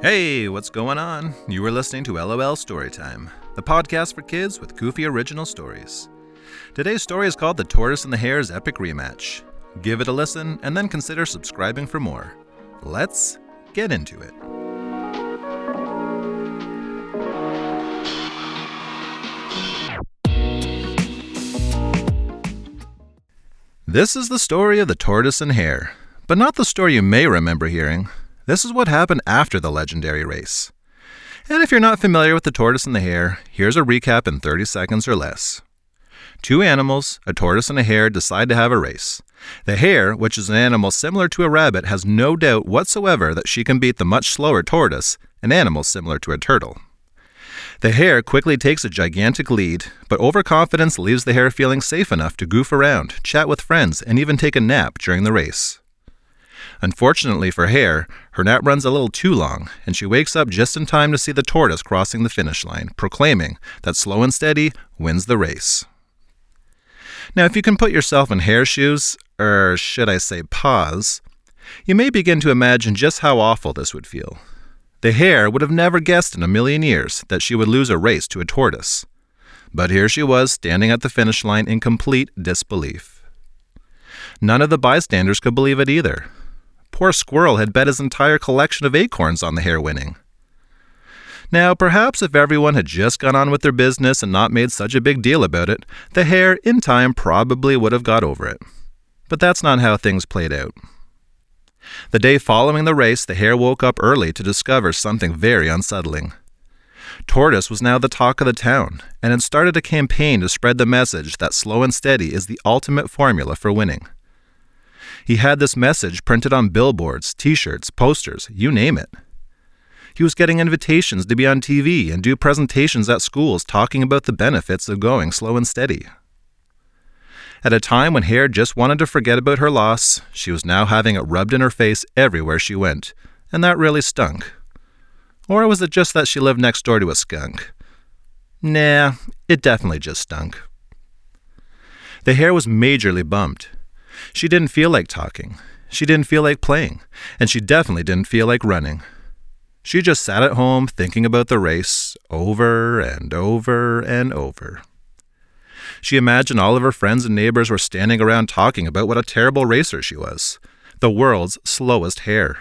Hey, what's going on? You are listening to LOL Storytime, the podcast for kids with goofy original stories. Today's story is called The Tortoise and the Hare's Epic Rematch. Give it a listen and then consider subscribing for more. Let's get into it. This is the story of the tortoise and hare, but not the story you may remember hearing. This is what happened after the legendary race. And if you're not familiar with the tortoise and the hare, here's a recap in 30 seconds or less. Two animals, a tortoise and a hare, decide to have a race. The hare, which is an animal similar to a rabbit, has no doubt whatsoever that she can beat the much slower tortoise, an animal similar to a turtle. The hare quickly takes a gigantic lead, but overconfidence leaves the hare feeling safe enough to goof around, chat with friends, and even take a nap during the race. Unfortunately for Hare, her nap runs a little too long, and she wakes up just in time to see the tortoise crossing the finish line, proclaiming that slow and steady wins the race. Now, if you can put yourself in Hare's shoes, or should I say paws, you may begin to imagine just how awful this would feel. The hare would have never guessed in a million years that she would lose a race to a tortoise. But here she was, standing at the finish line in complete disbelief. None of the bystanders could believe it either. Poor Squirrel had bet his entire collection of acorns on the hare winning. Now, perhaps if everyone had just gone on with their business and not made such a big deal about it, the hare, in time, probably would have got over it. But that's not how things played out. The day following the race, the hare woke up early to discover something very unsettling. Tortoise was now the talk of the town, and had started a campaign to spread the message that slow and steady is the ultimate formula for winning. He had this message printed on billboards, t shirts, posters, you name it. He was getting invitations to be on TV and do presentations at schools talking about the benefits of going slow and steady. At a time when Hare just wanted to forget about her loss, she was now having it rubbed in her face everywhere she went, and that really stunk. Or was it just that she lived next door to a skunk? Nah, it definitely just stunk. The hare was majorly bummed. She didn't feel like talking. She didn't feel like playing. And she definitely didn't feel like running. She just sat at home thinking about the race over and over and over. She imagined all of her friends and neighbors were standing around talking about what a terrible racer she was the world's slowest hare.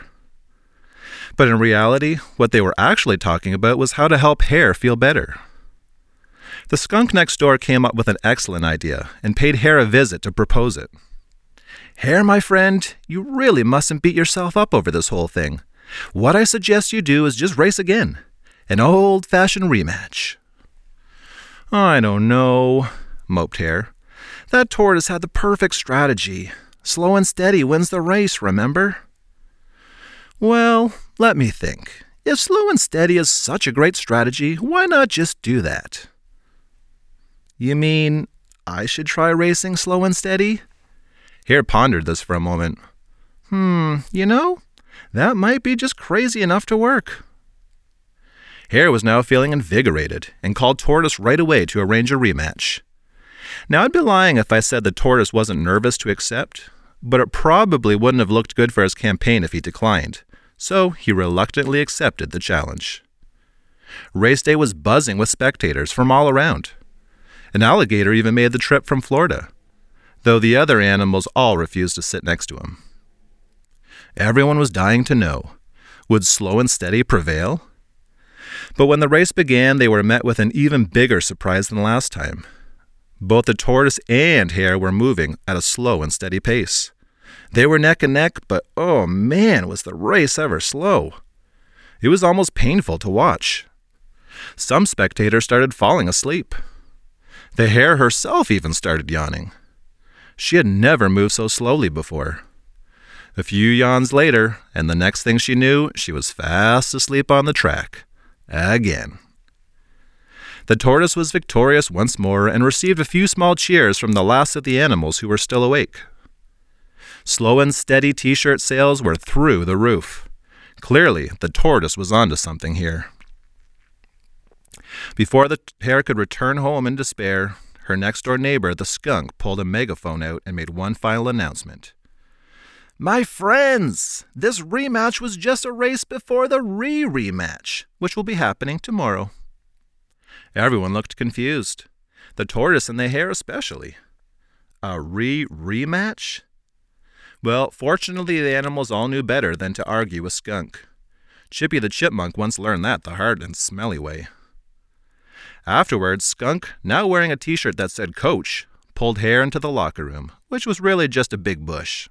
But in reality, what they were actually talking about was how to help Hare feel better. The skunk next door came up with an excellent idea and paid Hare a visit to propose it. Hare, my friend, you really mustn't beat yourself up over this whole thing. What I suggest you do is just race again. An old fashioned rematch. I don't know, moped Hare. That tortoise had the perfect strategy. Slow and steady wins the race, remember? Well, let me think. If slow and steady is such a great strategy, why not just do that? You mean I should try racing slow and steady? Hare pondered this for a moment. Hmm, you know, that might be just crazy enough to work. Hare was now feeling invigorated and called Tortoise right away to arrange a rematch. Now, I'd be lying if I said the Tortoise wasn't nervous to accept, but it probably wouldn't have looked good for his campaign if he declined, so he reluctantly accepted the challenge. Race day was buzzing with spectators from all around. An alligator even made the trip from Florida though the other animals all refused to sit next to him. Everyone was dying to know would slow and steady prevail? But when the race began, they were met with an even bigger surprise than last time. Both the tortoise and hare were moving at a slow and steady pace. They were neck and neck, but oh man, was the race ever slow! It was almost painful to watch. Some spectators started falling asleep. The hare herself even started yawning. She had never moved so slowly before. A few yawns later, and the next thing she knew, she was fast asleep on the track. Again. The tortoise was victorious once more and received a few small cheers from the last of the animals who were still awake. Slow and steady t shirt sales were through the roof. Clearly, the tortoise was onto something here. Before the hare could return home in despair, her next door neighbor, the skunk, pulled a megaphone out and made one final announcement. My friends, this rematch was just a race before the re rematch, which will be happening tomorrow. Everyone looked confused, the tortoise and the hare especially. A re rematch? Well, fortunately, the animals all knew better than to argue with Skunk. Chippy the Chipmunk once learned that the hard and smelly way. Afterwards, Skunk, now wearing a t shirt that said Coach, pulled Hare into the locker room, which was really just a big bush.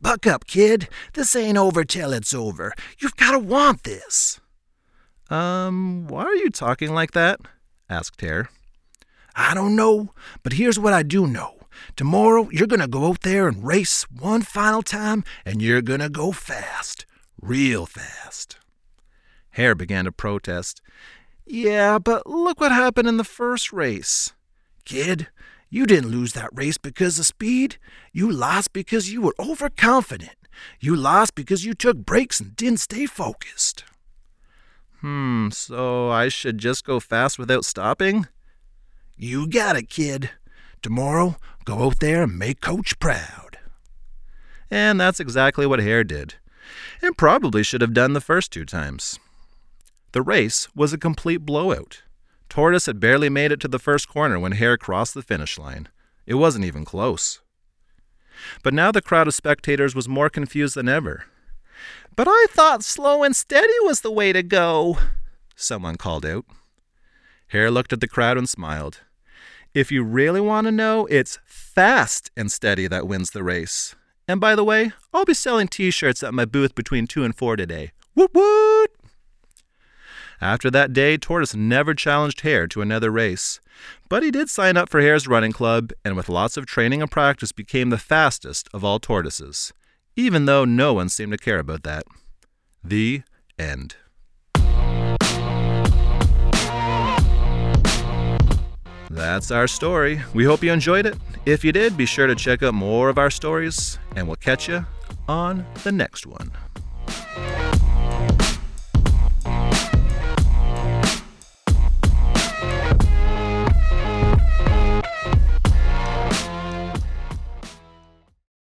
Buck up, kid. This ain't over till it's over. You've got to want this. Um, why are you talking like that? asked Hare. I don't know, but here's what I do know. Tomorrow, you're going to go out there and race one final time, and you're going to go fast. Real fast. Hare began to protest. Yeah, but look what happened in the first race. Kid, you didn't lose that race because of speed. You lost because you were overconfident. You lost because you took breaks and didn't stay focused. Hmm, so I should just go fast without stopping? You got it, kid. Tomorrow, go out there and make Coach proud. And that's exactly what Hare did, and probably should have done the first two times. The race was a complete blowout. Tortoise had barely made it to the first corner when Hare crossed the finish line. It wasn't even close. But now the crowd of spectators was more confused than ever. But I thought slow and steady was the way to go, someone called out. Hare looked at the crowd and smiled. If you really want to know, it's fast and steady that wins the race. And by the way, I'll be selling t shirts at my booth between 2 and 4 today. Woot woot! After that day, Tortoise never challenged Hare to another race. But he did sign up for Hare's running club, and with lots of training and practice, became the fastest of all tortoises, even though no one seemed to care about that. The end. That's our story. We hope you enjoyed it. If you did, be sure to check out more of our stories, and we'll catch you on the next one.